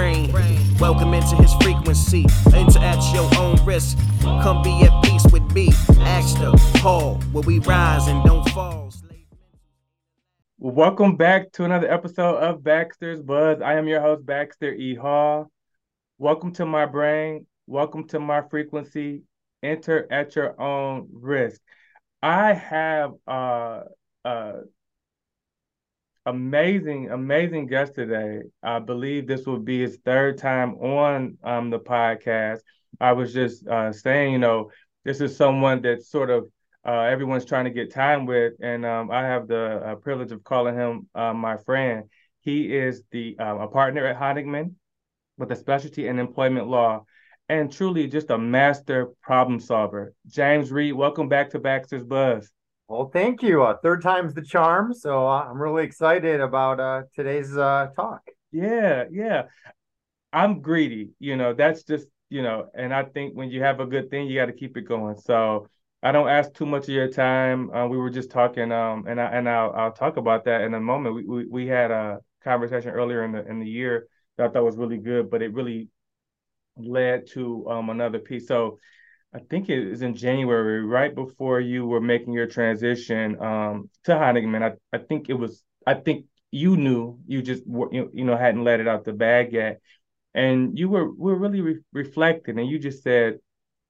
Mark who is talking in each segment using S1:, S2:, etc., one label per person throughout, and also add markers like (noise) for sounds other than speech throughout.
S1: brain. Welcome into his frequency. Enter at your own risk. Come be at peace with me. Ask the Paul, where we rise and don't fall.
S2: Welcome back to another episode of Baxter's Buzz. I am your host, Baxter E. Hall. Welcome to my brain. Welcome to my frequency. Enter at your own risk. I have uh uh amazing, amazing guest today. I believe this will be his third time on um, the podcast. I was just uh, saying, you know, this is someone that sort of uh, everyone's trying to get time with, and um, I have the uh, privilege of calling him uh, my friend. He is the uh, a partner at Honigman with a specialty in employment law, and truly just a master problem solver. James Reid, welcome back to Baxter's Buzz.
S3: Well, thank you. Uh, third time's the charm. So uh, I'm really excited about uh, today's uh, talk.
S2: Yeah, yeah. I'm greedy. You know, that's just, you know, and I think when you have a good thing, you got to keep it going. So I don't ask too much of your time. Uh, we were just talking, um, and I and I'll I'll talk about that in a moment. We we, we had a conversation earlier in the in the year that I thought was really good, but it really led to um another piece. So I think it was in January, right before you were making your transition um, to Honigman. I, I think it was. I think you knew you just you, you know hadn't let it out the bag yet, and you were were really re- reflecting, and you just said,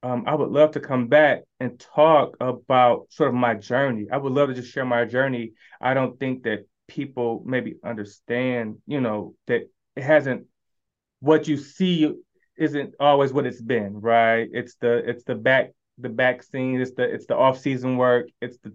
S2: um, "I would love to come back and talk about sort of my journey. I would love to just share my journey. I don't think that people maybe understand, you know, that it hasn't what you see isn't always what it's been, right? It's the it's the back the back scene, it's the it's the off season work, it's the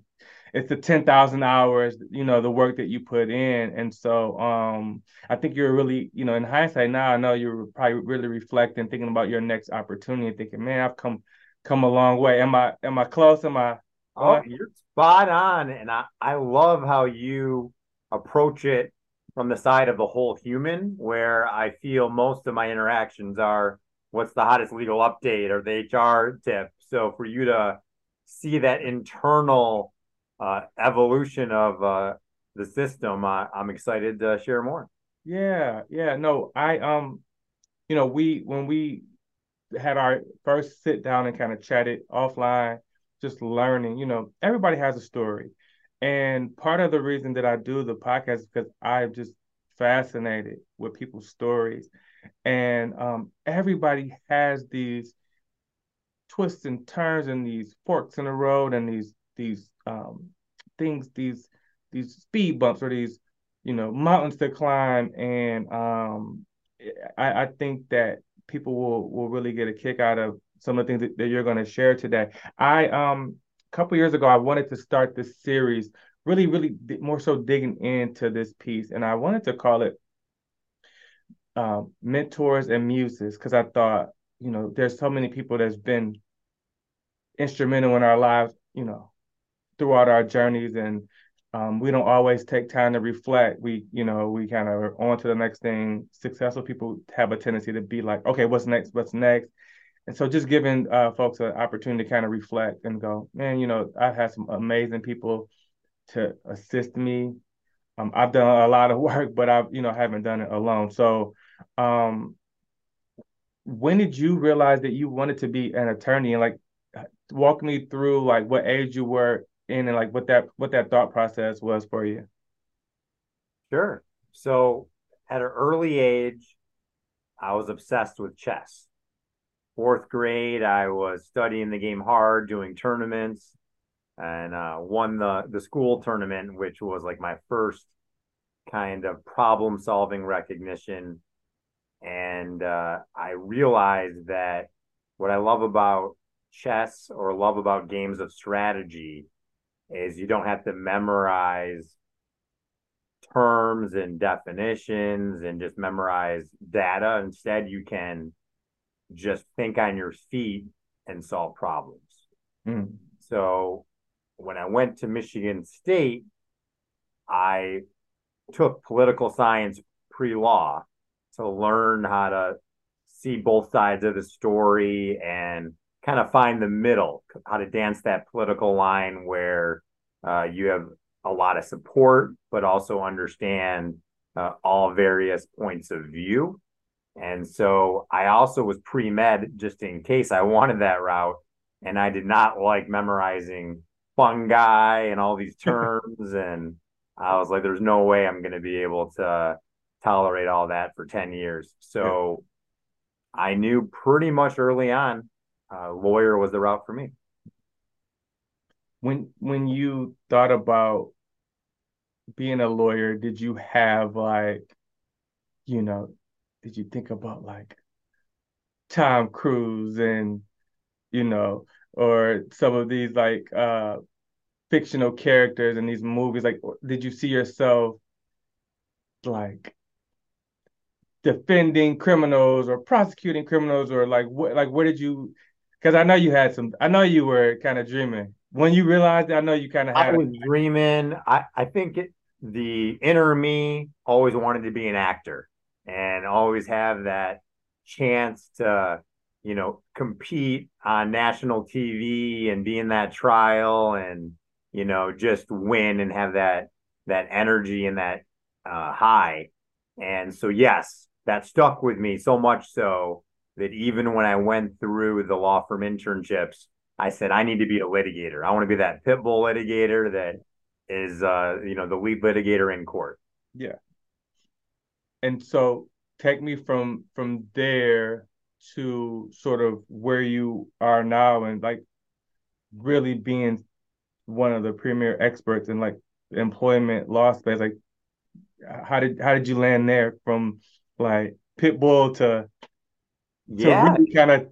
S2: it's the 10,000 hours, you know, the work that you put in. And so um I think you're really, you know, in hindsight now, I know you're probably really reflecting, thinking about your next opportunity, thinking, man, I've come come a long way. Am I am I close? Am I
S3: Oh, you're spot on. And I, I love how you approach it from the side of the whole human, where I feel most of my interactions are what's the hottest legal update or the HR tip. So for you to see that internal uh, evolution of uh, the system, uh, I'm excited to share more.
S2: Yeah, yeah. No, I um, you know, we when we had our first sit down and kind of chatted offline, just learning, you know, everybody has a story. And part of the reason that I do the podcast is because I'm just fascinated with people's stories. And um, everybody has these twists and turns and these forks in the road and these these um, things, these these speed bumps or these, you know, mountains to climb. And um, I, I think that people will will really get a kick out of some of the things that, that you're going to share today. I um couple years ago, I wanted to start this series, really, really more so digging into this piece, and I wanted to call it uh, mentors and muses because I thought, you know, there's so many people that's been instrumental in our lives, you know, throughout our journeys, and um, we don't always take time to reflect. We, you know, we kind of are on to the next thing. Successful people have a tendency to be like, okay, what's next? What's next? And so just giving uh, folks an opportunity to kind of reflect and go, man, you know, I've had some amazing people to assist me. Um, I've done a lot of (laughs) work, but I've, you know, haven't done it alone. So um, when did you realize that you wanted to be an attorney and like walk me through like what age you were in and like what that what that thought process was for you?
S3: Sure. So at an early age, I was obsessed with chess fourth grade, I was studying the game hard, doing tournaments, and uh, won the the school tournament, which was like my first kind of problem solving recognition. And uh, I realized that what I love about chess or love about games of strategy is you don't have to memorize terms and definitions and just memorize data. Instead, you can just think on your feet and solve problems. Mm. So when I went to Michigan State, I took political science pre law to learn how to see both sides of the story and kind of find the middle, how to dance that political line where uh, you have a lot of support, but also understand uh, all various points of view. And so I also was pre med just in case I wanted that route. And I did not like memorizing fungi and all these (laughs) terms. and I was like, there's no way I'm going to be able to tolerate all that for 10 years. So yeah. I knew pretty much early on, uh, lawyer was the route for me.
S2: When when you thought about being a lawyer, did you have like, you know, did you think about like Tom Cruise and, you know, or some of these like uh fictional characters in these movies? Like, did you see yourself like defending criminals or prosecuting criminals or like what like where did you because I know you had some I know you were kind of dreaming. When you realized I know you kind of had
S3: I was dreaming. I I think it, the inner me always wanted to be an actor and always have that chance to you know compete on national TV and be in that trial and you know just win and have that that energy and that uh, high and so yes that stuck with me so much so that even when I went through the law firm internships, I said I need to be a litigator. I want to be that pit bull litigator that is uh you know the lead litigator in court.
S2: Yeah. And so take me from from there to sort of where you are now and like really being one of the premier experts in like employment law space like how did how did you land there from like Pitbull to
S3: yeah,
S2: to really kind of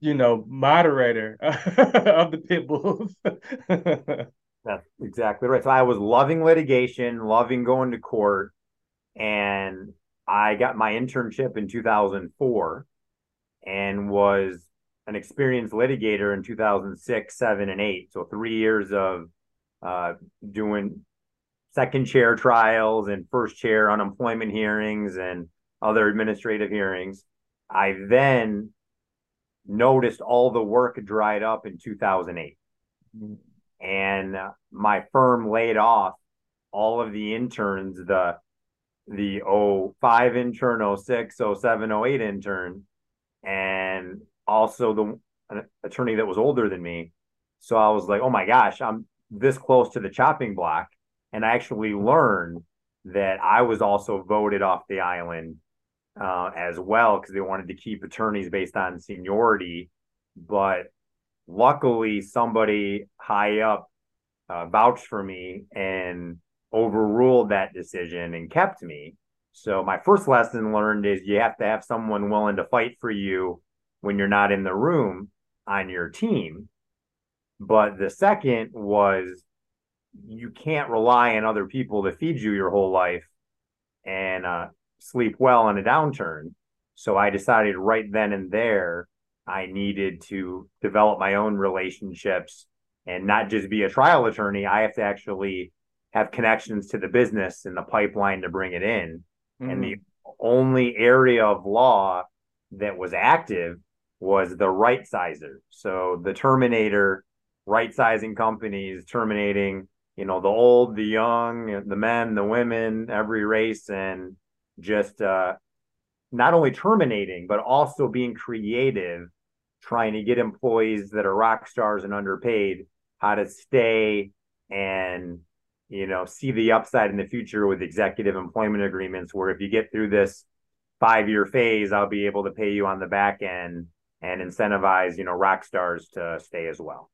S2: you know moderator (laughs) of the pit bulls. (laughs)
S3: That's exactly right. So I was loving litigation, loving going to court, and I got my internship in 2004 and was an experienced litigator in 2006, 7, and 8. So three years of uh, doing second chair trials and first chair unemployment hearings and other administrative hearings. I then noticed all the work dried up in 2008. Mm-hmm. And my firm laid off all of the interns, the the 05 intern, 06, 07, 08 intern, and also the an attorney that was older than me. So I was like, oh my gosh, I'm this close to the chopping block. And I actually learned that I was also voted off the island uh, as well because they wanted to keep attorneys based on seniority. But luckily, somebody high up uh, vouched for me and overruled that decision and kept me. So my first lesson learned is you have to have someone willing to fight for you when you're not in the room on your team. But the second was you can't rely on other people to feed you your whole life. And uh, sleep well in a downturn. So I decided right then and there I needed to develop my own relationships and not just be a trial attorney. I have to actually have connections to the business and the pipeline to bring it in. Mm. And the only area of law that was active was the right sizer. So the terminator, right sizing companies, terminating, you know, the old, the young, the men, the women, every race. And just uh, not only terminating, but also being creative, trying to get employees that are rock stars and underpaid how to stay and you know see the upside in the future with executive employment agreements where if you get through this five year phase i'll be able to pay you on the back end and incentivize you know rock stars to stay as well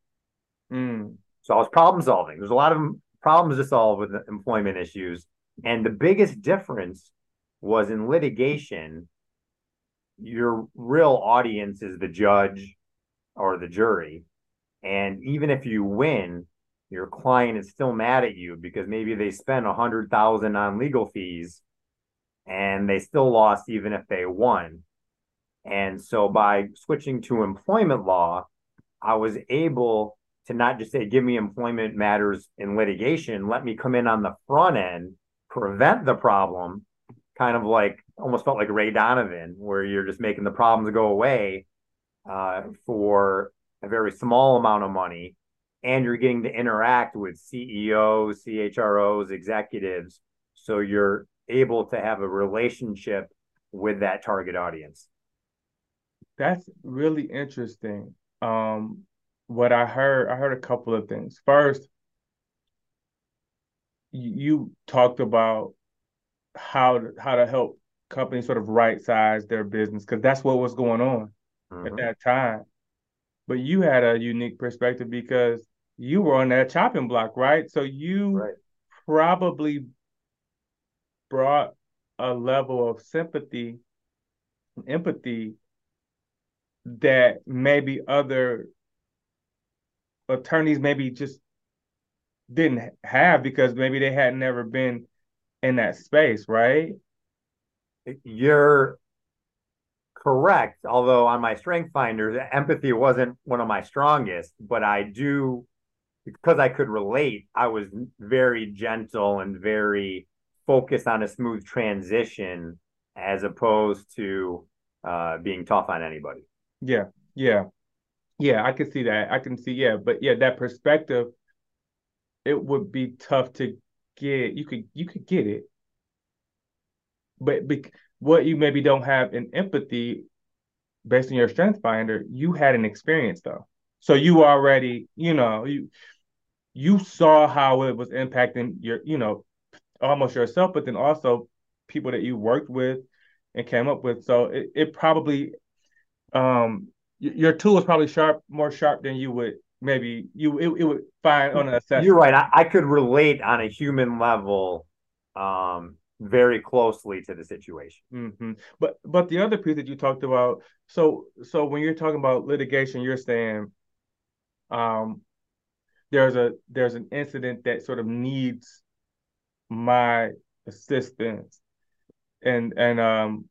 S2: mm.
S3: so i was problem solving there's a lot of problems to solve with employment issues and the biggest difference was in litigation, your real audience is the judge or the jury. And even if you win, your client is still mad at you because maybe they spent a hundred thousand on legal fees and they still lost even if they won. And so by switching to employment law, I was able to not just say, give me employment matters in litigation, let me come in on the front end, prevent the problem, kind of like almost felt like Ray Donovan, where you're just making the problems go away uh, for a very small amount of money, and you're getting to interact with CEOs, CHROs, executives, so you're able to have a relationship with that target audience.
S2: That's really interesting. Um, what I heard, I heard a couple of things. First, you talked about how to, how to help companies sort of right size their business because that's what was going on mm-hmm. at that time. But you had a unique perspective because you were on that chopping block, right? So you right. probably brought a level of sympathy empathy that maybe other attorneys maybe just didn't have because maybe they had never been in that space, right?
S3: You're correct. Although on my strength finder, empathy wasn't one of my strongest, but I do because I could relate, I was very gentle and very focused on a smooth transition as opposed to uh, being tough on anybody.
S2: Yeah, yeah, yeah. I can see that. I can see, yeah, but yeah, that perspective, it would be tough to get. You could, you could get it, but be, what you maybe don't have in empathy, based on your strength finder, you had an experience though. So you already, you know, you you saw how it was impacting your, you know, almost yourself, but then also people that you worked with and came up with. So it, it probably um your tool is probably sharp, more sharp than you would maybe you it, it would find on an assessment.
S3: You're right. I, I could relate on a human level um very closely to the situation.
S2: Mm-hmm. But but the other piece that you talked about, so so when you're talking about litigation, you're saying um there's a there's an incident that sort of needs my assistance. And and um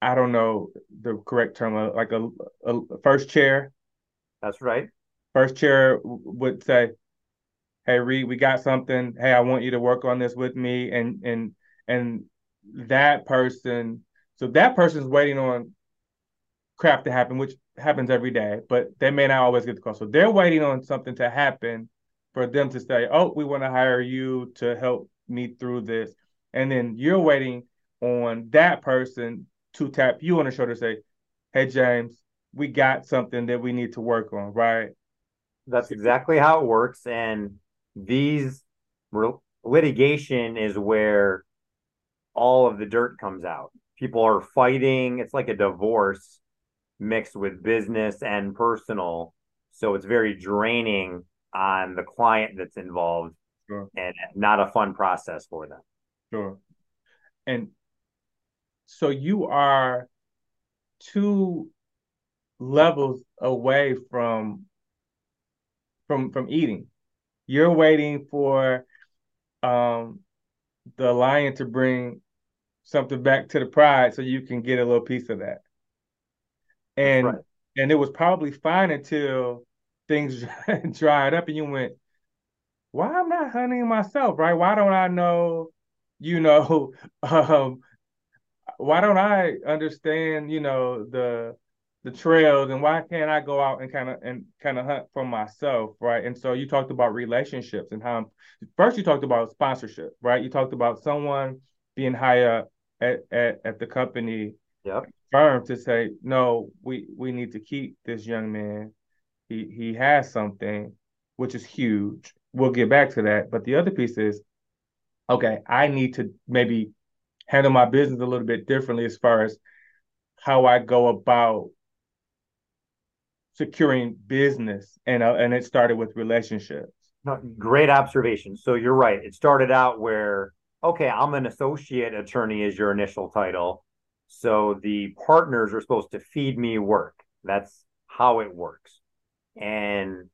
S2: I don't know the correct term uh, like a, a first chair.
S3: That's right.
S2: First chair would say hey Reid we got something. Hey I want you to work on this with me. And and and that person so that person's waiting on crap to happen which happens every day, but they may not always get the call. So they're waiting on something to happen for them to say, "Oh, we want to hire you to help me through this," and then you're waiting on that person to tap you on the shoulder, say, "Hey, James, we got something that we need to work on." Right?
S3: That's exactly how it works, and these litigation is where all of the dirt comes out. People are fighting. It's like a divorce mixed with business and personal. So it's very draining on the client that's involved sure. and not a fun process for them.
S2: Sure. And so you are two levels away from from from eating. You're waiting for um the lion to bring something back to the pride so you can get a little piece of that and right. and it was probably fine until things (laughs) dried up and you went why i'm not hunting myself right? Why don't i know you know (laughs) um why don't i understand you know the the trails and why can't i go out and kind of and kind of hunt for myself right? And so you talked about relationships and how first you talked about sponsorship right? You talked about someone being higher at, at, at the company
S3: yep
S2: firm to say, no, we we need to keep this young man. He he has something, which is huge. We'll get back to that. But the other piece is, okay, I need to maybe handle my business a little bit differently as far as how I go about securing business, and uh, and it started with relationships.
S3: No, great observation. So you're right. It started out where okay, I'm an associate attorney is your initial title so the partners are supposed to feed me work. That's how it works. And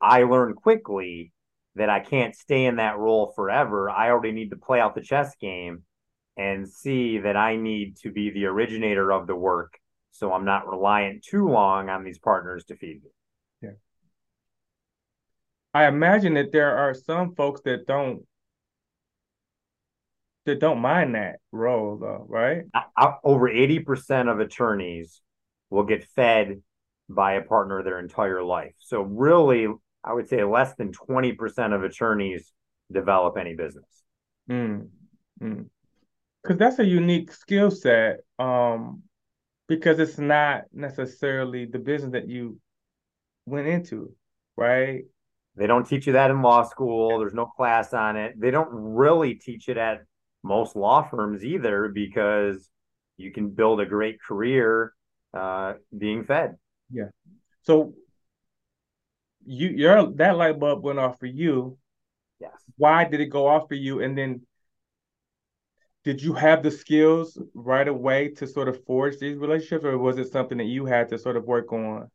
S3: I learned quickly that I can't stay in that role forever. I already need to play out the chess game and see that I need to be the originator of the work so I'm not reliant too long on these partners to feed me.
S2: Yeah. I imagine that there are some folks that don't that don't mind that role though, right?
S3: Over 80% of attorneys will get fed by a partner their entire life. So really, I would say less than 20% of attorneys develop any business.
S2: Mm, mm. because that's a unique skill set. Um, because it's not necessarily the business that you went into, right?
S3: They don't teach you that in law school. There's no class on it. They don't really teach it at most law firms either because you can build a great career uh, being fed.
S2: Yeah. So you your that light bulb went off for you.
S3: Yes.
S2: Why did it go off for you? And then did you have the skills right away to sort of forge these relationships, or was it something that you had to sort of work on?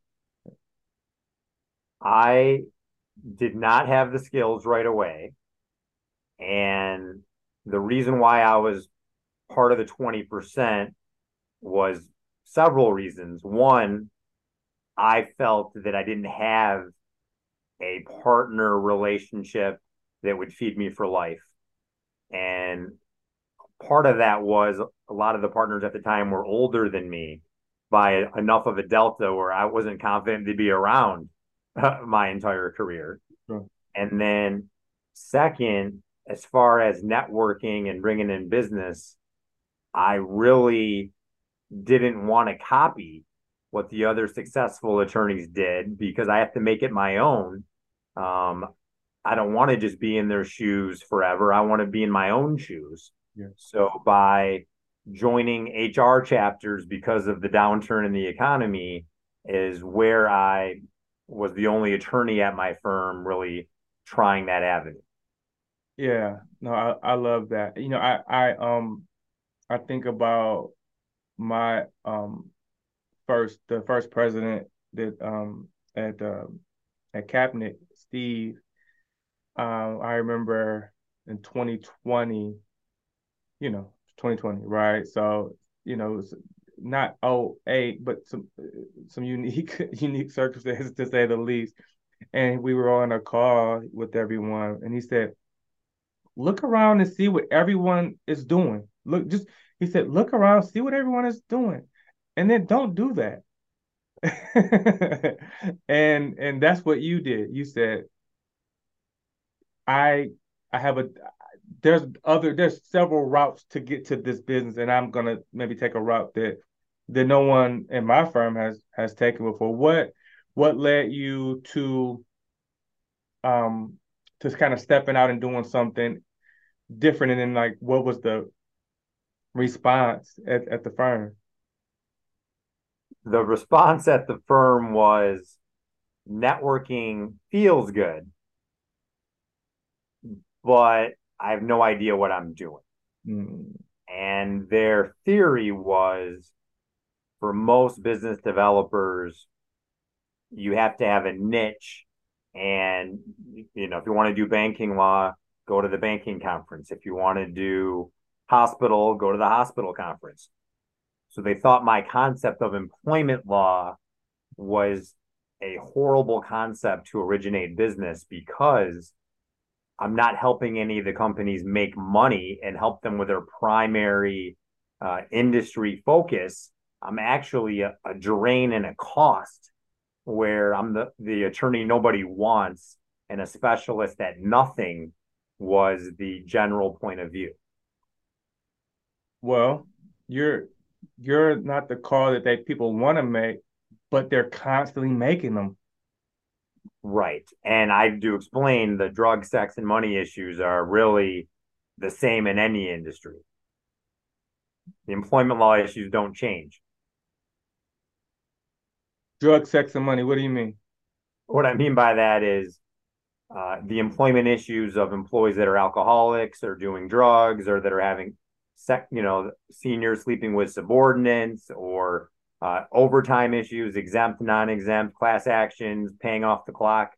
S3: I did not have the skills right away. And the reason why I was part of the 20% was several reasons. One, I felt that I didn't have a partner relationship that would feed me for life. And part of that was a lot of the partners at the time were older than me by enough of a delta where I wasn't confident to be around (laughs) my entire career. Sure. And then, second, as far as networking and bringing in business, I really didn't want to copy what the other successful attorneys did because I have to make it my own. Um, I don't want to just be in their shoes forever. I want to be in my own shoes. Yeah. So by joining HR chapters because of the downturn in the economy is where I was the only attorney at my firm really trying that avenue.
S2: Yeah, no, I, I love that. You know, I I um I think about my um first the first president that um at um at cabinet Steve. Um, I remember in 2020, you know, 2020, right? So you know, it's not oh eight, but some some unique (laughs) unique circumstances to say the least. And we were on a call with everyone, and he said, "Look around and see what everyone is doing. Look, just he said, look around, see what everyone is doing, and then don't do that." (laughs) and and that's what you did. You said, "I I have a there's other there's several routes to get to this business and i'm to maybe take a route that that no one in my firm has has taken before what what led you to um to kind of stepping out and doing something different and then like what was the response at, at the firm
S3: the response at the firm was networking feels good but I have no idea what I'm doing. Mm. And their theory was for most business developers, you have to have a niche. And, you know, if you want to do banking law, go to the banking conference. If you want to do hospital, go to the hospital conference. So they thought my concept of employment law was a horrible concept to originate business because I'm not helping any of the companies make money and help them with their primary uh, industry focus. I'm actually a, a drain and a cost where I'm the, the attorney nobody wants and a specialist at nothing was the general point of view.
S2: Well, you're you're not the call that they people want to make, but they're constantly making them.
S3: Right. And I do explain the drug, sex, and money issues are really the same in any industry. The employment law issues don't change.
S2: Drug, sex, and money. What do you mean?
S3: What I mean by that is uh, the employment issues of employees that are alcoholics or doing drugs or that are having, sec, you know, seniors sleeping with subordinates or uh, overtime issues, exempt, non-exempt, class actions, paying off the clock.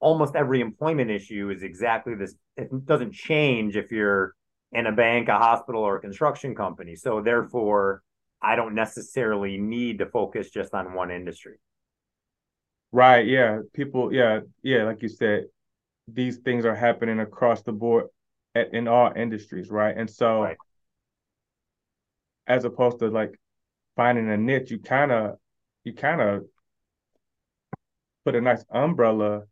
S3: Almost every employment issue is exactly this. It doesn't change if you're in a bank, a hospital, or a construction company. So therefore, I don't necessarily need to focus just on one industry.
S2: Right. Yeah. People. Yeah. Yeah. Like you said, these things are happening across the board at, in all industries. Right. And so, right. as opposed to like finding a niche, you kind of you kind of put a nice umbrella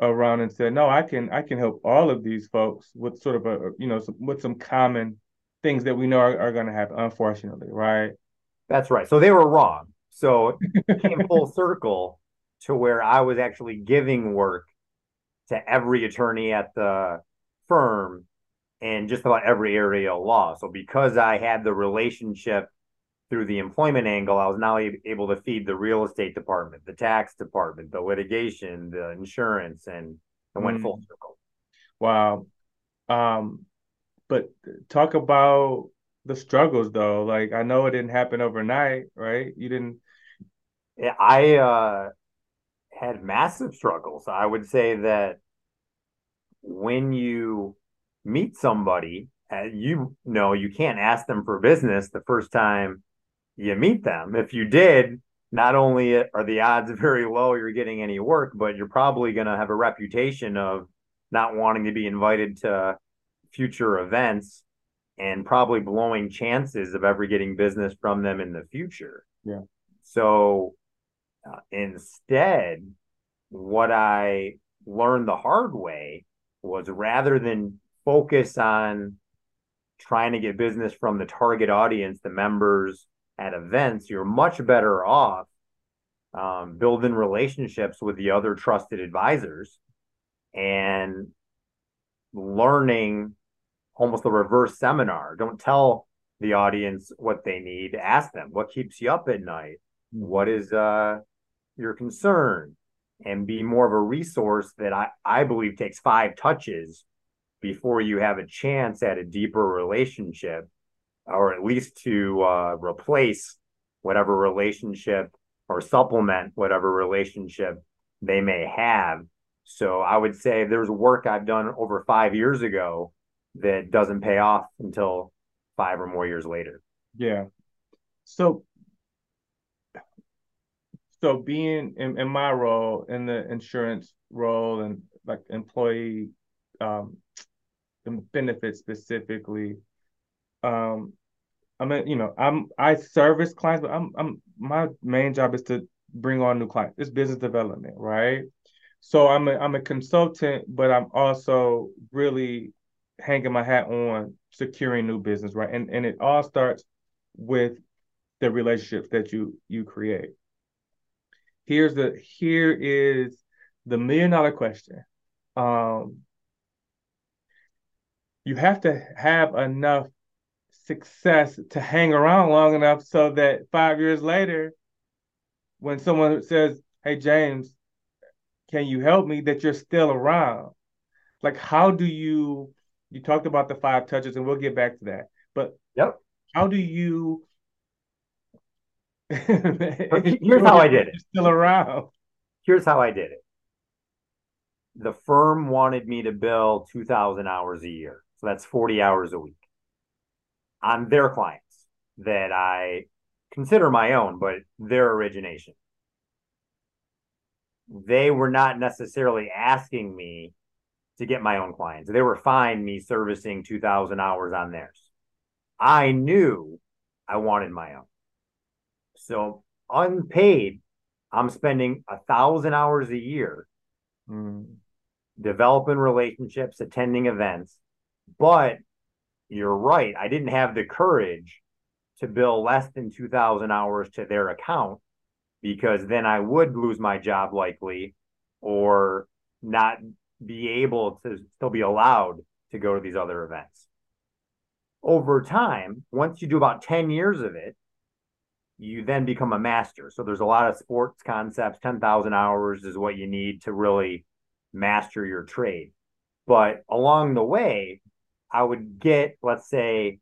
S2: around and said, no, I can I can help all of these folks with sort of a you know some, with some common things that we know are, are going to happen, unfortunately, right?
S3: That's right. So they were wrong. So it came full (laughs) circle to where I was actually giving work to every attorney at the firm and just about every area of law. So because I had the relationship through the employment angle, I was now able to feed the real estate department, the tax department, the litigation, the insurance, and it went mm. full circle.
S2: Wow. Um, but talk about the struggles though. Like I know it didn't happen overnight, right? You didn't.
S3: I uh, had massive struggles. I would say that when you meet somebody, uh, you know, you can't ask them for business the first time you meet them. If you did, not only are the odds (laughs) very low you're getting any work, but you're probably going to have a reputation of not wanting to be invited to future events and probably blowing chances of ever getting business from them in the future.
S2: Yeah.
S3: So uh, instead, what I learned the hard way was rather than focus on trying to get business from the target audience, the members at events, you're much better off um, building relationships with the other trusted advisors and learning almost a reverse seminar. Don't tell the audience what they need. Ask them what keeps you up at night. What is uh, your concern? And be more of a resource that I, I believe takes five touches before you have a chance at a deeper relationship, or at least to uh, replace whatever relationship or supplement whatever relationship they may have. So I would say there's work I've done over five years ago that doesn't pay off until five or more years later.
S2: Yeah. So so being in, in my role in the insurance role and like employee um benefits specifically um i mean you know i'm i service clients but i'm i'm my main job is to bring on new clients it's business development right so i'm a i'm a consultant but i'm also really hanging my hat on securing new business right and and it all starts with the relationships that you you create here's the here is the million dollar question. Um, you have to have enough success to hang around long enough so that five years later, when someone says, "Hey James, can you help me?" that you're still around. Like, how do you? You talked about the five touches, and we'll get back to that. But
S3: yep,
S2: how do you (laughs)
S3: Here's how I did it.
S2: Still around.
S3: Here's how I did it. The firm wanted me to bill 2,000 hours a year. So that's 40 hours a week on their clients that I consider my own, but their origination. They were not necessarily asking me to get my own clients. They were fine me servicing 2,000 hours on theirs. I knew I wanted my own. So unpaid, I'm spending a thousand hours a year mm. developing relationships, attending events. But you're right. I didn't have the courage to bill less than 2,000 hours to their account because then I would lose my job likely or not be able to still be allowed to go to these other events. Over time, once you do about 10 years of it, you then become a master. So there's a lot of sports concepts. 10,000 hours is what you need to really master your trade. But along the way, I would get, let's say,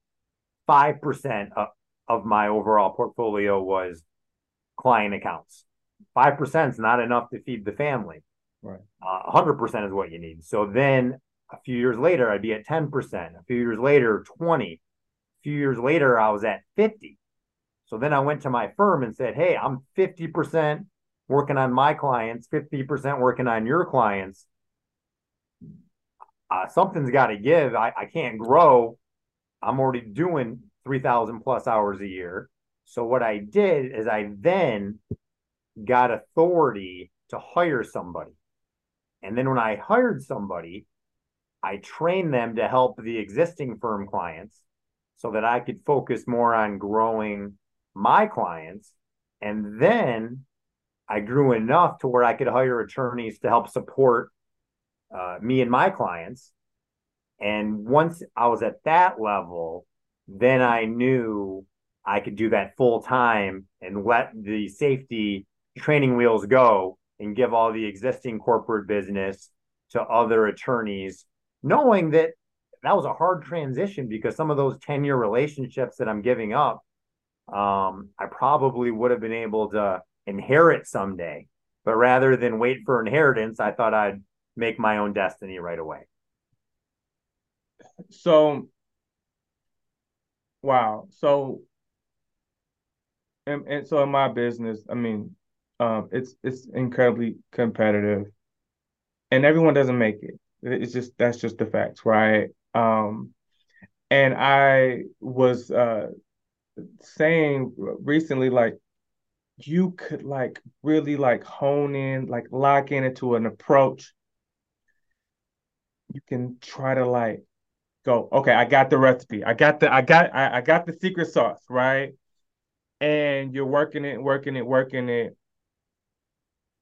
S3: 5% of, of my overall portfolio was client accounts. 5% is not enough to feed the family.
S2: Right.
S3: Uh, 100% is what you need. So then a few years later, I'd be at 10%. A few years later, 20. A few years later, I was at 50 so then I went to my firm and said, Hey, I'm 50% working on my clients, 50% working on your clients. Uh, something's got to give. I, I can't grow. I'm already doing 3,000 plus hours a year. So what I did is I then got authority to hire somebody. And then when I hired somebody, I trained them to help the existing firm clients so that I could focus more on growing my clients. And then I grew enough to where I could hire attorneys to help support uh, me and my clients. And once I was at that level, then I knew I could do that full time and let the safety training wheels go and give all the existing corporate business to other attorneys, knowing that that was a hard transition because some of those 10 year relationships that I'm giving up, um, I probably would have been able to inherit someday. But rather than wait for inheritance, I thought I'd make my own destiny right away.
S2: So, wow. So, and, and so in my business, I mean, um, it's it's incredibly competitive, and everyone doesn't make it. It's just that's just the facts, right? Um, and I was uh, saying recently, like you could like really like hone in, like lock in into an approach. You can try to like go, okay, I got the recipe. I got the I got I, I got the secret sauce, right? And you're working it, working it, working it.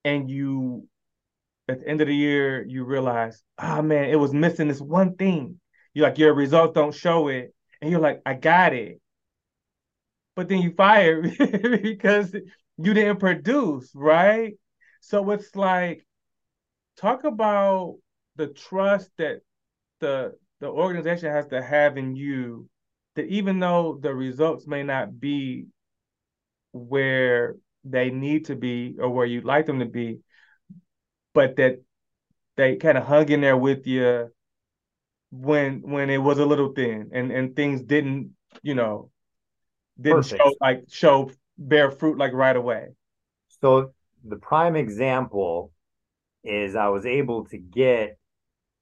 S2: And you at the end of the year, you realize, oh man, it was missing this one thing. You're like your results don't show it. And you're like, I got it. But then you fire (laughs) because you didn't produce, right? So it's like talk about the trust that the the organization has to have in you that even though the results may not be where they need to be or where you'd like them to be, but that they kind of hung in there with you when when it was a little thin and and things didn't you know didn't Perfect. show like show bear fruit like right away.
S3: So the prime example is I was able to get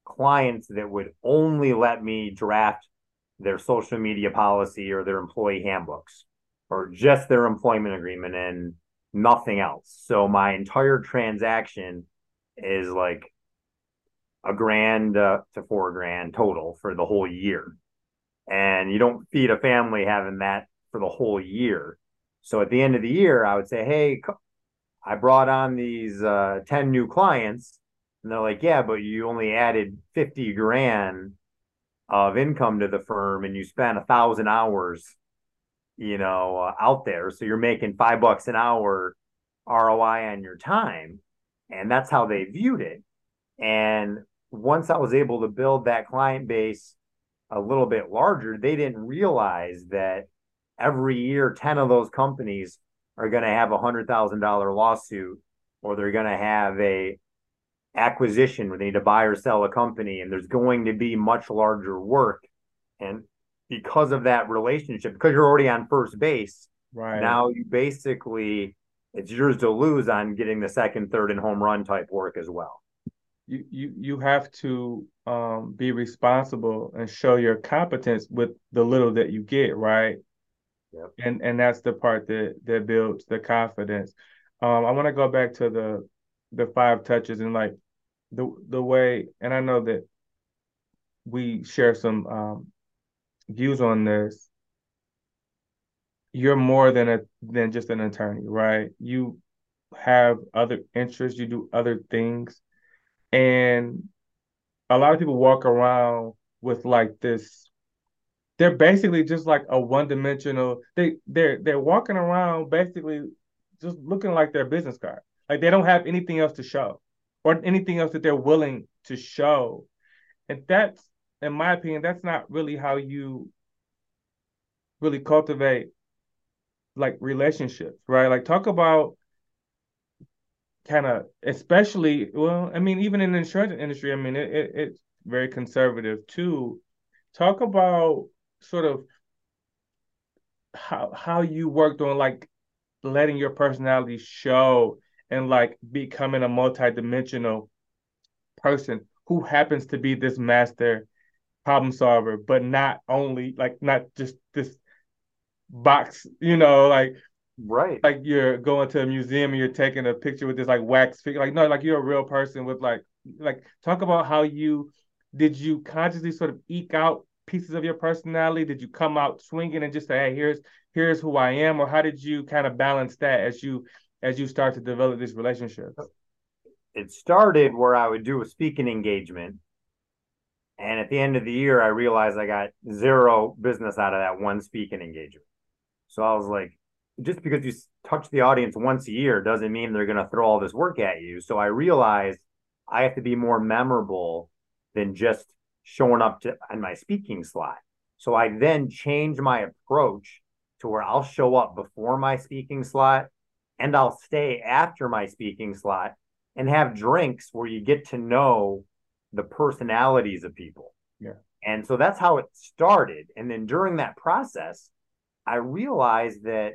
S3: clients that would only let me draft their social media policy or their employee handbooks or just their employment agreement and nothing else. So my entire transaction is like a grand uh, to four grand total for the whole year. And you don't feed a family having that for the whole year. So at the end of the year, I would say, Hey, I brought on these uh, 10 new clients. And they're like, Yeah, but you only added 50 grand of income to the firm and you spent a thousand hours, you know, uh, out there. So you're making five bucks an hour ROI on your time. And that's how they viewed it. And once I was able to build that client base a little bit larger, they didn't realize that every year 10 of those companies are going to have a $100,000 lawsuit or they're going to have a acquisition where they need to buy or sell a company and there's going to be much larger work and because of that relationship because you're already on first base right now you basically it's yours to lose on getting the second third and home run type work as well
S2: you you you have to um, be responsible and show your competence with the little that you get right Yep. And and that's the part that that builds the confidence. Um, I want to go back to the the five touches and like the the way, and I know that we share some um, views on this. You're more than a than just an attorney, right? You have other interests, you do other things, and a lot of people walk around with like this they're basically just like a one-dimensional. They they're they're walking around basically just looking like their business card. Like they don't have anything else to show, or anything else that they're willing to show, and that's, in my opinion, that's not really how you really cultivate like relationships, right? Like talk about kind of especially well i mean even in the insurance industry i mean it, it, it's very conservative too talk about sort of how how you worked on like letting your personality show and like becoming a multi-dimensional person who happens to be this master problem solver but not only like not just this box you know like
S3: right
S2: like you're going to a museum and you're taking a picture with this like wax figure like no like you're a real person with like like talk about how you did you consciously sort of eke out pieces of your personality? Did you come out swinging and just say, "Hey, here's here's who I am," or how did you kind of balance that as you as you start to develop these relationships?
S3: It started where I would do a speaking engagement, and at the end of the year, I realized I got zero business out of that one speaking engagement. So I was like, just because you touch the audience once a year doesn't mean they're going to throw all this work at you. So I realized I have to be more memorable than just showing up to on my speaking slot. So I then change my approach to where I'll show up before my speaking slot and I'll stay after my speaking slot and have drinks where you get to know the personalities of people.
S2: Yeah.
S3: And so that's how it started. And then during that process, I realized that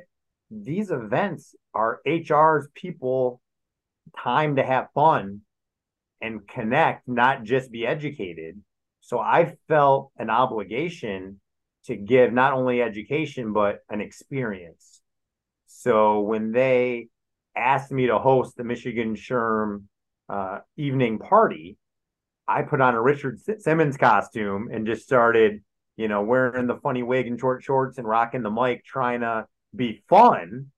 S3: these events are HR's people time to have fun and connect, not just be educated. So I felt an obligation to give not only education, but an experience. So when they asked me to host the Michigan SHRM uh, evening party, I put on a Richard Simmons costume and just started, you know, wearing the funny wig and short shorts and rocking the mic, trying to be fun,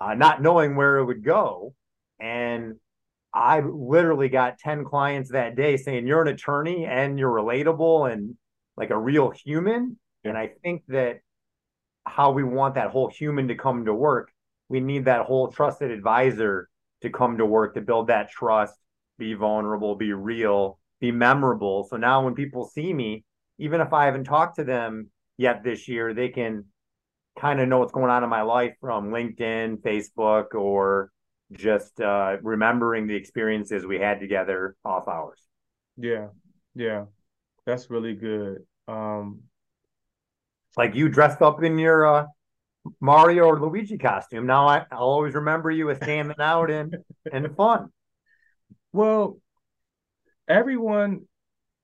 S3: uh, not knowing where it would go. And I literally got 10 clients that day saying, You're an attorney and you're relatable and like a real human. And I think that how we want that whole human to come to work, we need that whole trusted advisor to come to work to build that trust, be vulnerable, be real, be memorable. So now when people see me, even if I haven't talked to them yet this year, they can kind of know what's going on in my life from LinkedIn, Facebook, or just uh, remembering the experiences we had together off hours.
S2: Yeah, yeah, that's really good. Um,
S3: like you dressed up in your uh, Mario or Luigi costume. Now I, will always remember you as standing out and and fun. (laughs)
S2: Well, everyone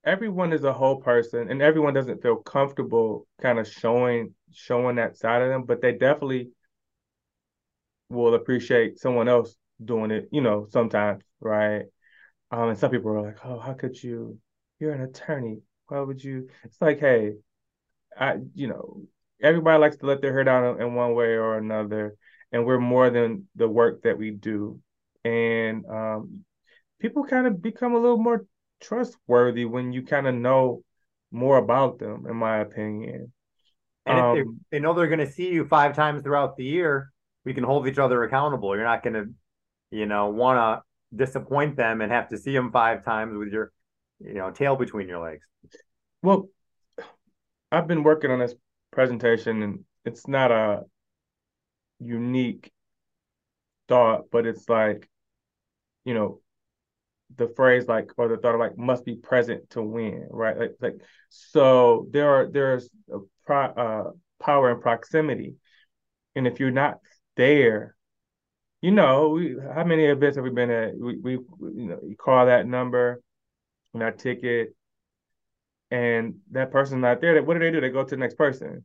S2: everyone is a whole person and everyone doesn't feel comfortable kind of showing showing that side of them, but they definitely will appreciate someone else doing it, you know, sometimes, right? Um, and some people are like, Oh, how could you you're an attorney. Why would you it's like, hey, I you know, everybody likes to let their hair down in one way or another, and we're more than the work that we do. And um people kind of become a little more trustworthy when you kind of know more about them, in my opinion.
S3: And um, if they know they're going to see you five times throughout the year, we can hold each other accountable. You're not going to, you know, want to disappoint them and have to see them five times with your, you know, tail between your legs.
S2: Well, I've been working on this presentation, and it's not a unique thought, but it's like, you know, the phrase like or the thought of like must be present to win, right? Like like so there are there's a pro, uh, power in proximity, and if you're not there, you know, we, how many events have we been at? We, we you know you call that number, and that ticket, and that person's not there. What do they do? They go to the next person.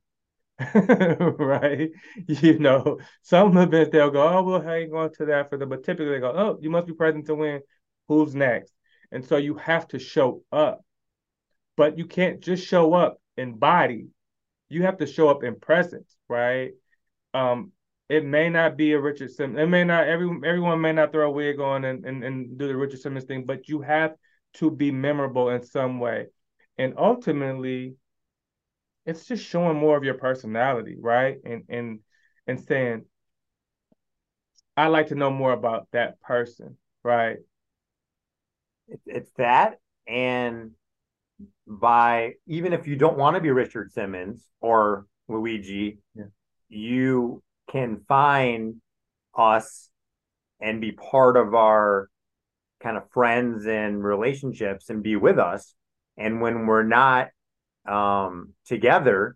S2: (laughs) right? You know, some events they'll go, oh, well, hang on to that for them, but typically they go, oh, you must be present to win who's next? And so you have to show up. But you can't just show up in body. You have to show up in presence, right? Um, it may not be a Richard Simmons. It may not every everyone may not throw a wig on and, and, and do the Richard Simmons thing, but you have to be memorable in some way. And ultimately, it's just showing more of your personality, right? And and and saying, I'd like to know more about that person, right?
S3: It's that and by even if you don't want to be Richard Simmons or Luigi,
S2: yeah.
S3: you can find us and be part of our kind of friends and relationships and be with us. And when we're not um, together,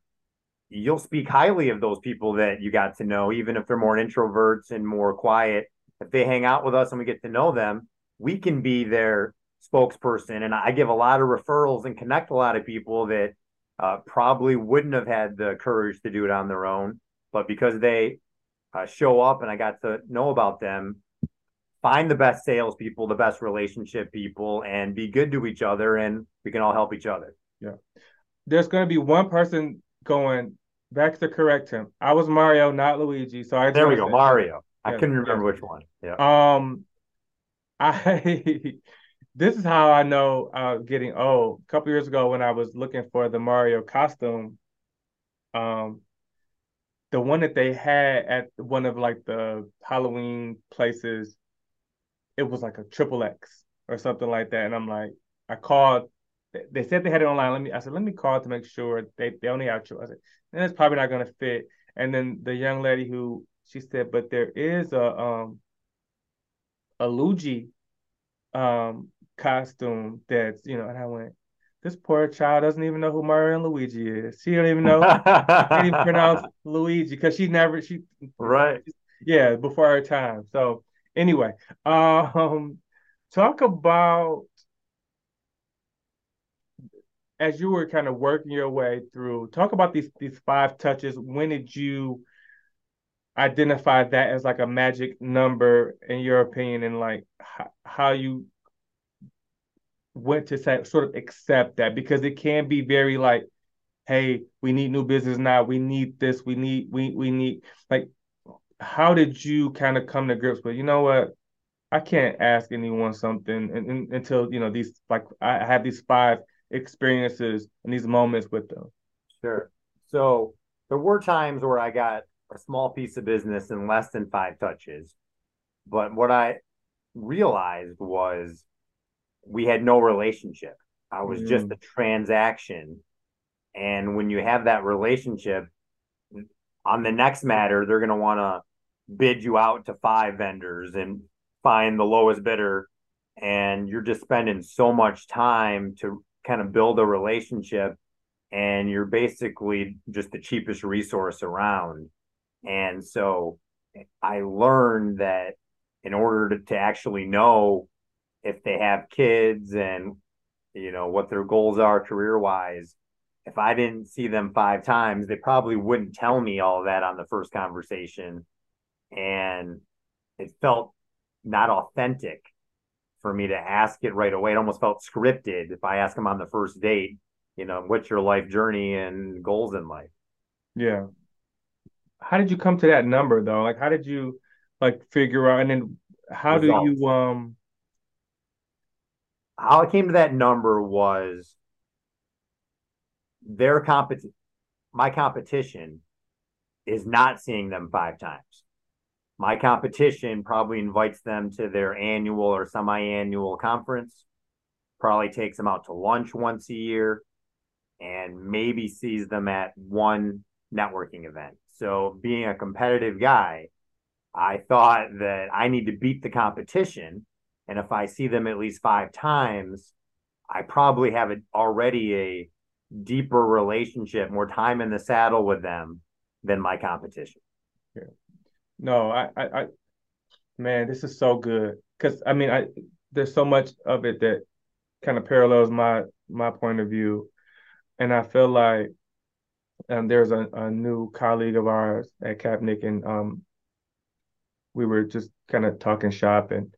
S3: you'll speak highly of those people that you got to know, even if they're more introverts and more quiet. If they hang out with us and we get to know them, we can be their spokesperson, and I give a lot of referrals and connect a lot of people that uh, probably wouldn't have had the courage to do it on their own, but because they uh, show up and I got to know about them, find the best salespeople, the best relationship people, and be good to each other, and we can all help each other.
S2: Yeah. there's going to be one person going back to correct him. I was Mario, not Luigi. So I
S3: there we go, Mario. I
S2: Yeah,
S3: couldn't remember
S2: yeah.
S3: which one. Yeah.
S2: Um, (laughs) I this is how I know uh getting old. A couple years ago when I was looking for the Mario costume, um, the one that they had at one of like the Halloween places, it was like a triple X or something like that. And I'm like, I called. they- said they had it online. Let me. I said, let me call to make sure they they only have. I said, it's probably not gonna fit. And then the young lady who she said, but there is a um a Luigi um costume that's you know, and I went, this poor child doesn't even know who Mario and Luigi is. She don't even know can't even (laughs) pronounce Luigi because she never she
S3: right.
S2: yeah before her time. So anyway, um, talk about as you were kind of working your way through. Talk about these these five touches. When did you identify that as like a magic number in your opinion, and like how, how you went to sort of accept that because it can be very like hey, we need new business now. We need this. We need we we need like how did you kind of come to grips with, you know what? I can't ask anyone something and, and, until, you know, these like I have these five experiences and these moments with them.
S3: Sure. So there were times where I got a small piece of business in less than five touches. But what I realized was we had no relationship. I was just
S2: Mm.
S3: a transaction. And when you have that relationship, on the next matter, they're going to want to bid you out to five vendors and find the lowest bidder. And you're just spending so much time to kind of build a relationship. And you're basically just the cheapest resource around. And so I learned that in order to, to actually know if they have kids and you know what their goals are career wise if i didn't see them five times they probably wouldn't tell me all that on the first conversation and it felt not authentic for me to ask it right away it almost felt scripted if i ask them on the first date you know what's your life journey and goals in life
S2: Yeah. How did you come to that number though? Like how did you like figure out and then how do you um
S3: how I came to that number was their compet my competition is not seeing them five times. My competition probably invites them to their annual or semi-annual conference, probably takes them out to lunch once a year, and maybe sees them at one networking event. So being a competitive guy, I thought that I need to beat the competition. And if I see them at least five times, I probably have a, already a deeper relationship, more time in the saddle with them than my competition. Yeah.
S2: no, I I, I man, this is so good. Cause I mean I there's so much of it that kind of parallels my my point of view. And I feel like um, there's a, a new colleague of ours at Kapnick, and um, we were just kind of talking shop, and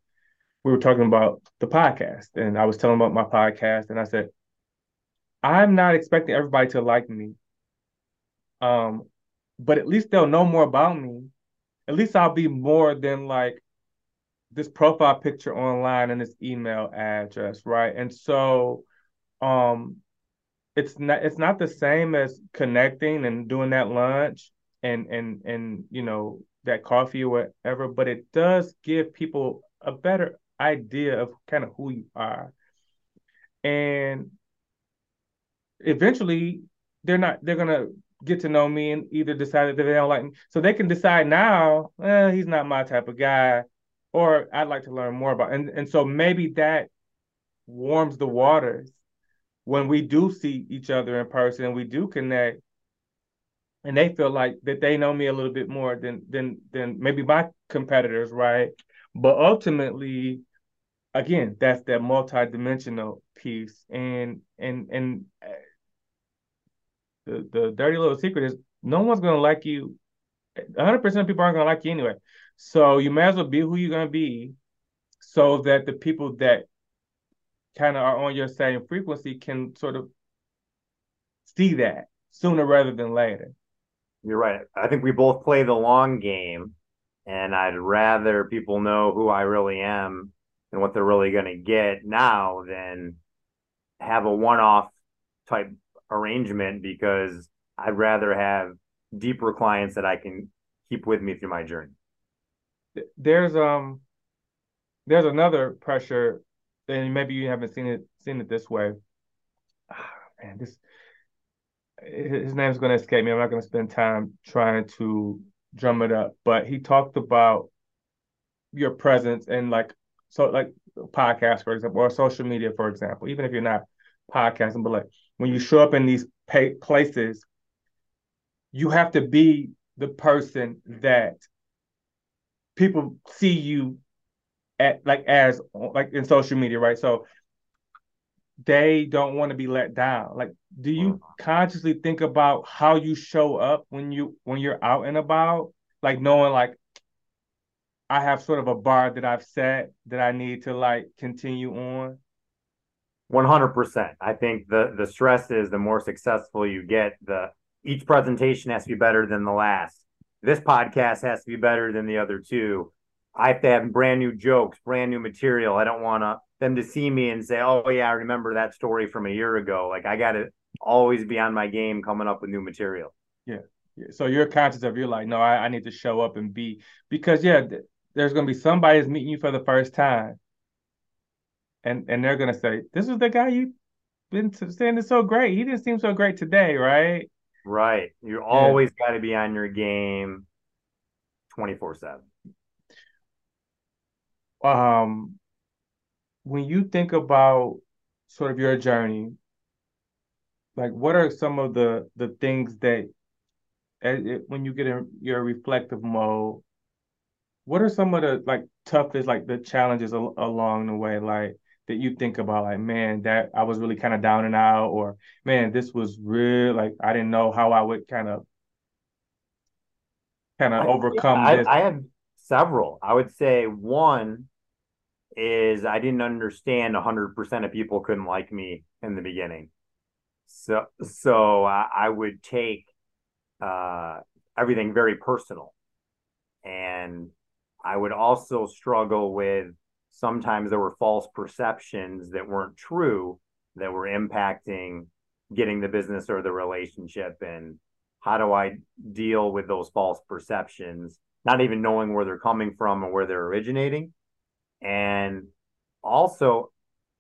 S2: we were talking about the podcast, and I was telling about my podcast, and I said, I'm not expecting everybody to like me, um, but at least they'll know more about me. At least I'll be more than like this profile picture online and this email address, right? And so, um, it's not it's not the same as connecting and doing that lunch and and and you know that coffee or whatever, but it does give people a better idea of kind of who you are. And eventually they're not they're gonna get to know me and either decide that they don't like me. So they can decide now, eh, he's not my type of guy, or I'd like to learn more about and and so maybe that warms the waters when we do see each other in person and we do connect and they feel like that they know me a little bit more than than than maybe my competitors, right? But ultimately, again, that's that multi-dimensional piece. And and and uh, the the dirty little secret is no one's gonna like you. 100% of people aren't gonna like you anyway. So you may as well be who you're gonna be, so that the people that kind of are on your same frequency can sort of see that sooner rather than later.
S3: You're right. I think we both play the long game, and I'd rather people know who I really am and what they're really going to get now than have a one-off type arrangement because I'd rather have deeper clients that I can keep with me through my journey.
S2: There's um there's another pressure, and maybe you haven't seen it seen it this way. Ah, man, this his name's going to escape me. I'm not going to spend time trying to drum it up, but he talked about your presence and like so like podcast for example or social media for example even if you're not podcasting but like when you show up in these pay- places you have to be the person that people see you at like as like in social media right? So they don't want to be let down. Like do you consciously think about how you show up when you when you're out and about? Like knowing like i have sort of a bar that i've set that i need to like continue on
S3: 100% i think the the stress is the more successful you get the each presentation has to be better than the last this podcast has to be better than the other two i have to have brand new jokes brand new material i don't want to them to see me and say, "Oh yeah, I remember that story from a year ago." Like I got to always be on my game, coming up with new material.
S2: Yeah. yeah. So you're conscious of you're like, no, I, I need to show up and be because yeah, th- there's gonna be somebody that's meeting you for the first time, and and they're gonna say, "This is the guy you've been saying is so great. He didn't seem so great today, right?"
S3: Right. You yeah. always got to be on your game, twenty four seven.
S2: Um, when you think about sort of your journey, like what are some of the the things that it, when you get in your reflective mode, what are some of the like toughest like the challenges al- along the way like that you think about like man that I was really kind of down and out or man this was real like I didn't know how I would kind of kind of overcome
S3: I,
S2: this.
S3: I have several. I would say one is I didn't understand 100% of people couldn't like me in the beginning. So so I, I would take uh, everything very personal, and I would also struggle with sometimes there were false perceptions that weren't true that were impacting getting the business or the relationship. And how do I deal with those false perceptions, not even knowing where they're coming from or where they're originating. And also,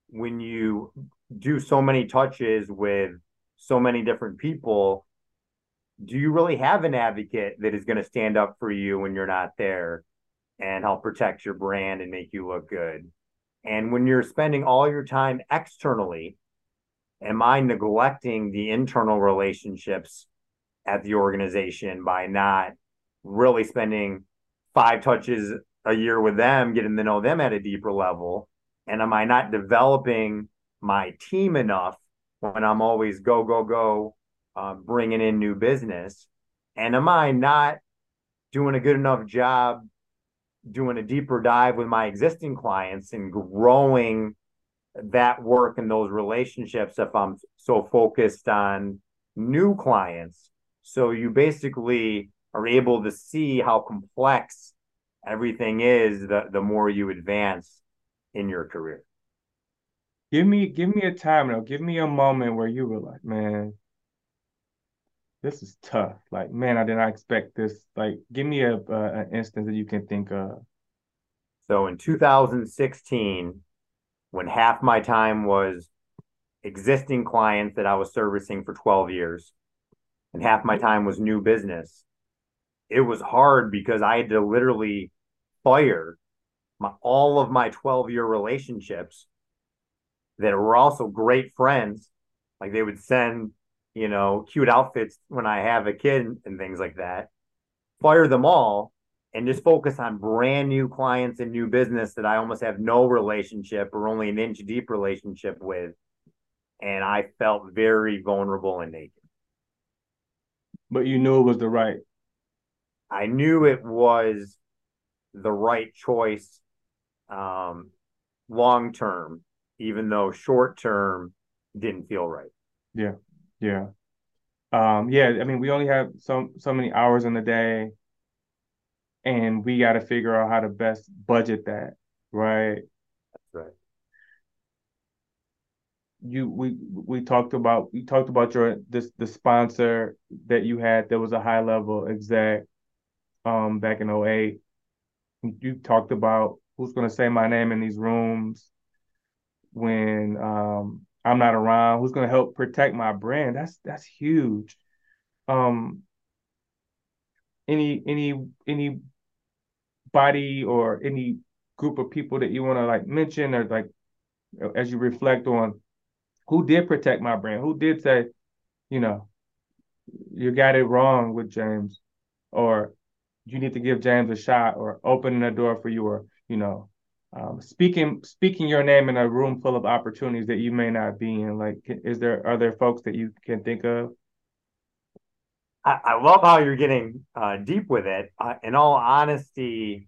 S3: when you do so many touches with so many different people, do you really have an advocate that is going to stand up for you when you're not there and help protect your brand and make you look good? And when you're spending all your time externally, am I neglecting the internal relationships at the organization by not really spending five touches a year with them, getting to know them at a deeper level? And am I not developing my team enough when I'm always go, go, go, uh, bringing in new business? And am I not doing a good enough job doing a deeper dive with my existing clients and growing that work and those relationships if I'm so focused on new clients? So you basically are able to see how complex everything is the the more you advance in your career.
S2: Give me give me a time now. Give me a moment where you were like, man, this is tough. Like, man, I did not expect this. Like, give me a, a an instance that you can think of.
S3: So in 2016, when half my time was existing clients that I was servicing for 12 years, and half my time was new business, it was hard because I had to literally fire my, all of my 12 year relationships that were also great friends. Like they would send, you know, cute outfits when I have a kid and things like that. Fire them all and just focus on brand new clients and new business that I almost have no relationship or only an inch deep relationship with. And I felt very vulnerable and naked.
S2: But you knew it was the right.
S3: I knew it was the right choice um, long term, even though short term didn't feel right.
S2: Yeah, yeah. um, yeah, I mean, we only have so so many hours in the day, and we got to figure out how to best budget that, right?
S3: That's right.
S2: You we we talked about we talked about your this the sponsor that you had that was a high level exec um back in 08. You talked about who's gonna say my name in these rooms when um I'm not around, who's gonna help protect my brand. That's that's huge. Um any any any body or any group of people that you want to like mention or like as you reflect on who did protect my brand who did say you know you got it wrong with james or you need to give james a shot or opening a door for you or you know um, speaking speaking your name in a room full of opportunities that you may not be in like is there are there folks that you can think of
S3: I, I love how you're getting uh, deep with it. Uh, in all honesty,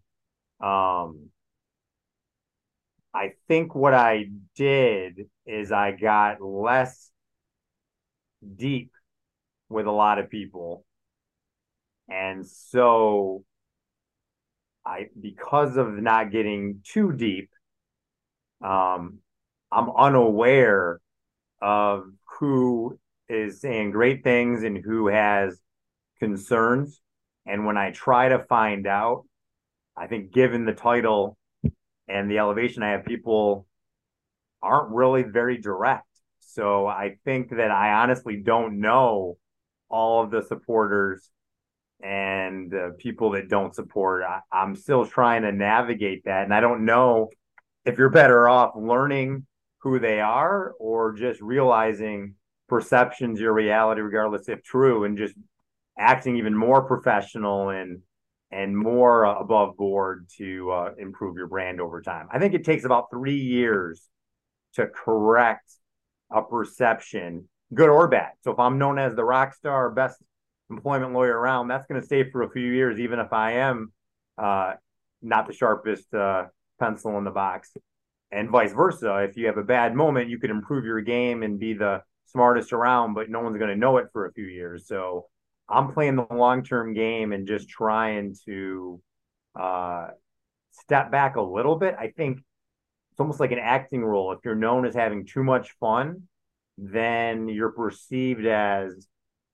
S3: um, I think what I did is I got less deep with a lot of people. And so I because of not getting too deep, um, I'm unaware of who is saying great things and who has concerns. And when I try to find out, I think given the title and the elevation I have, people aren't really very direct. So I think that I honestly don't know all of the supporters and uh, people that don't support. I, I'm still trying to navigate that. And I don't know if you're better off learning who they are or just realizing perceptions your reality regardless if true and just acting even more professional and and more above board to uh, improve your brand over time. I think it takes about three years to correct a perception, good or bad. So if I'm known as the rock star, best employment lawyer around, that's going to stay for a few years, even if I am uh, not the sharpest uh, pencil in the box. And vice versa. If you have a bad moment, you could improve your game and be the smartest around, but no one's going to know it for a few years. So I'm playing the long term game and just trying to uh, step back a little bit. I think it's almost like an acting role. If you're known as having too much fun, then you're perceived as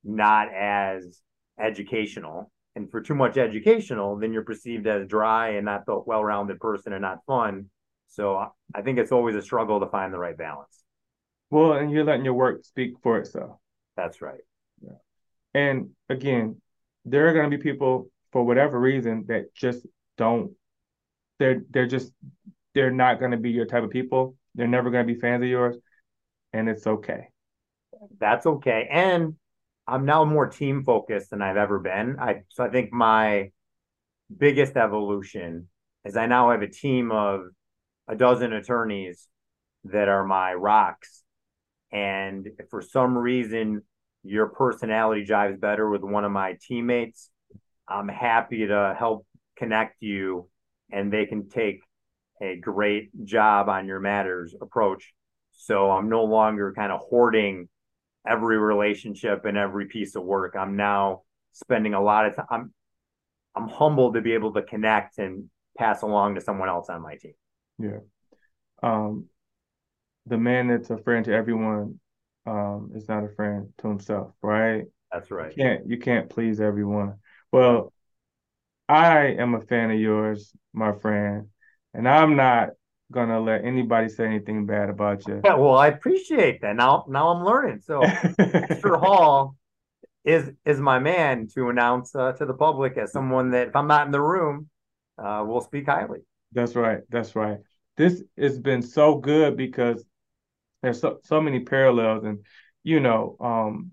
S3: not as educational. And for too much educational, then you're perceived as dry and not the well rounded person and not fun. So I think it's always a struggle to find the right balance.
S2: Well, and you're letting your work speak for itself.
S3: That's right. Yeah.
S2: And again, there are going to be people for whatever reason that just don't. They're they're just they're not going to be your type of people. They're never going to be fans of yours, and it's okay.
S3: That's okay. And I'm now more team focused than I've ever been. I so I think my biggest evolution is I now have a team of a dozen attorneys that are my rocks. And if for some reason your personality jives better with one of my teammates, I'm happy to help connect you and they can take a great job on your matters approach. So I'm no longer kind of hoarding every relationship and every piece of work. I'm now spending a lot of time. I'm, I'm humbled to be able to connect and pass along to someone else on my team.
S2: Yeah. Um, the man that's a friend to everyone um, is not a friend to himself, right?
S3: That's right.
S2: You can't you can't please everyone. Well, I am a fan of yours, my friend, and I'm not gonna let anybody say anything bad about you.
S3: Yeah, well, I appreciate that. Now now I'm learning. So (laughs) Mr. Hall is is my man to announce uh, to the public as someone that if I'm not in the room, uh, will speak highly.
S2: That's right. That's right. This has been so good because there's so, so many parallels and you know um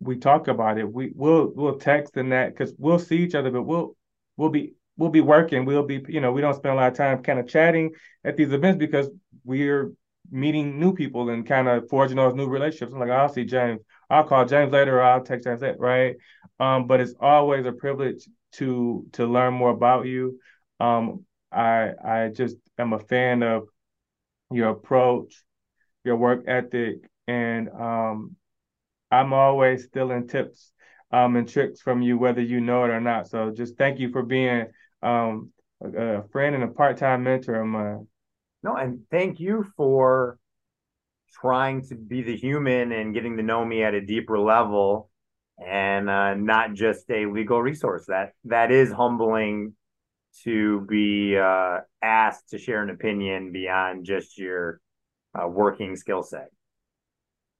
S2: we talk about it we will we'll text and that because we'll see each other but we'll we'll be we'll be working. We'll be you know we don't spend a lot of time kind of chatting at these events because we're meeting new people and kind of forging those new relationships. I'm like i'll see james. I'll call james later or i'll text james right? Um but it's always a privilege to to learn more about you. Um i i just am a fan of your approach your work ethic, and um, I'm always stealing tips um, and tricks from you, whether you know it or not. So just thank you for being um, a, a friend and a part-time mentor of mine.
S3: No, and thank you for trying to be the human and getting to know me at a deeper level and uh, not just a legal resource. That that is humbling to be uh, asked to share an opinion beyond just your uh, working skill set.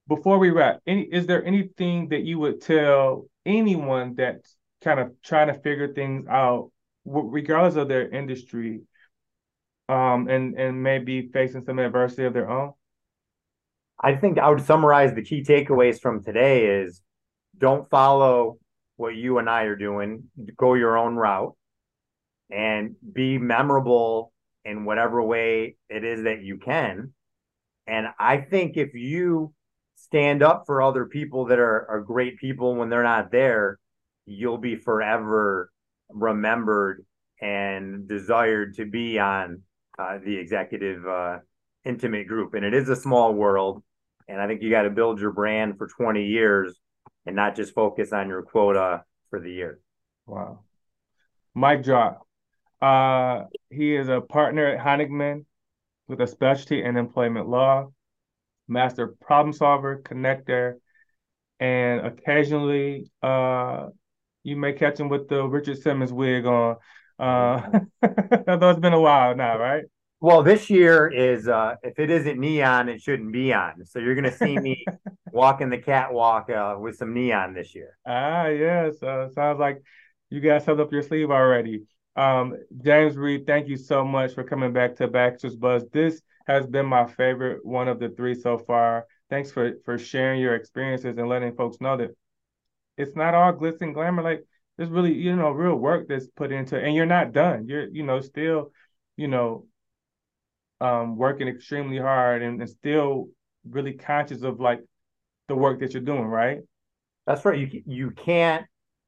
S2: Before we wrap, any is there anything that you would tell anyone that's kind of trying to figure things out, regardless of their industry, um, and and maybe facing some adversity of their own?
S3: I think I would summarize the key takeaways from today is don't follow what you and I are doing, go your own route and be memorable in whatever way it is that you can. And I think if you stand up for other people that are, are great people when they're not there, you'll be forever remembered and desired to be on uh, the executive uh, intimate group. And it is a small world. And I think you got to build your brand for 20 years and not just focus on your quota for the year.
S2: Wow. Mike drop. Uh, he is a partner at Honigman with a specialty in employment law, master problem solver, connector, and occasionally uh, you may catch him with the Richard Simmons wig on. Uh, although (laughs) it's been a while now, right?
S3: Well, this year is uh, if it isn't neon, it shouldn't be on. So you're gonna see me (laughs) walking the catwalk uh, with some neon this year.
S2: Ah, yes. Uh, sounds like you guys held up your sleeve already. Um, James Reid, thank you so much for coming back to Baxter's Buzz. This has been my favorite one of the three so far. Thanks for for sharing your experiences and letting folks know that it's not all glitz and glamour. Like there's really, you know, real work that's put into it, and you're not done. You're, you know, still, you know, um, working extremely hard and, and still really conscious of like the work that you're doing, right?
S3: That's right. You you can't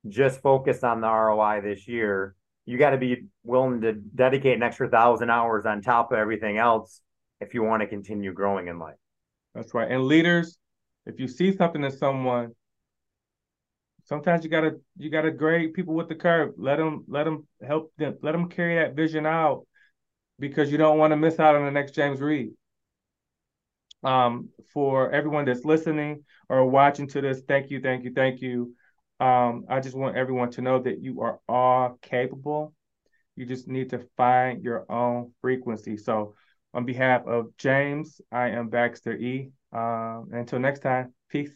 S3: just focus on the ROI this year. You got to be willing to dedicate an extra thousand hours on top of everything else if you want to continue growing in life.
S2: That's right. And leaders, if you see something in someone, sometimes you gotta you gotta grade people with the curve. Let them let them help them let them carry that vision out because you don't want to miss out on the next James Reid. Um, for everyone that's listening or watching to this, thank you, thank you, thank you. Um, I just want everyone to know that you are all capable. You just need to find your own frequency. So, on behalf of James, I am Baxter E. Uh, until next time, peace.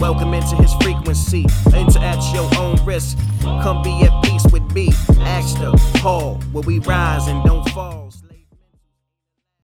S1: Welcome into his frequency. Enter at your own risk. Come be at peace with me. Ask the hall where we rise and don't fall.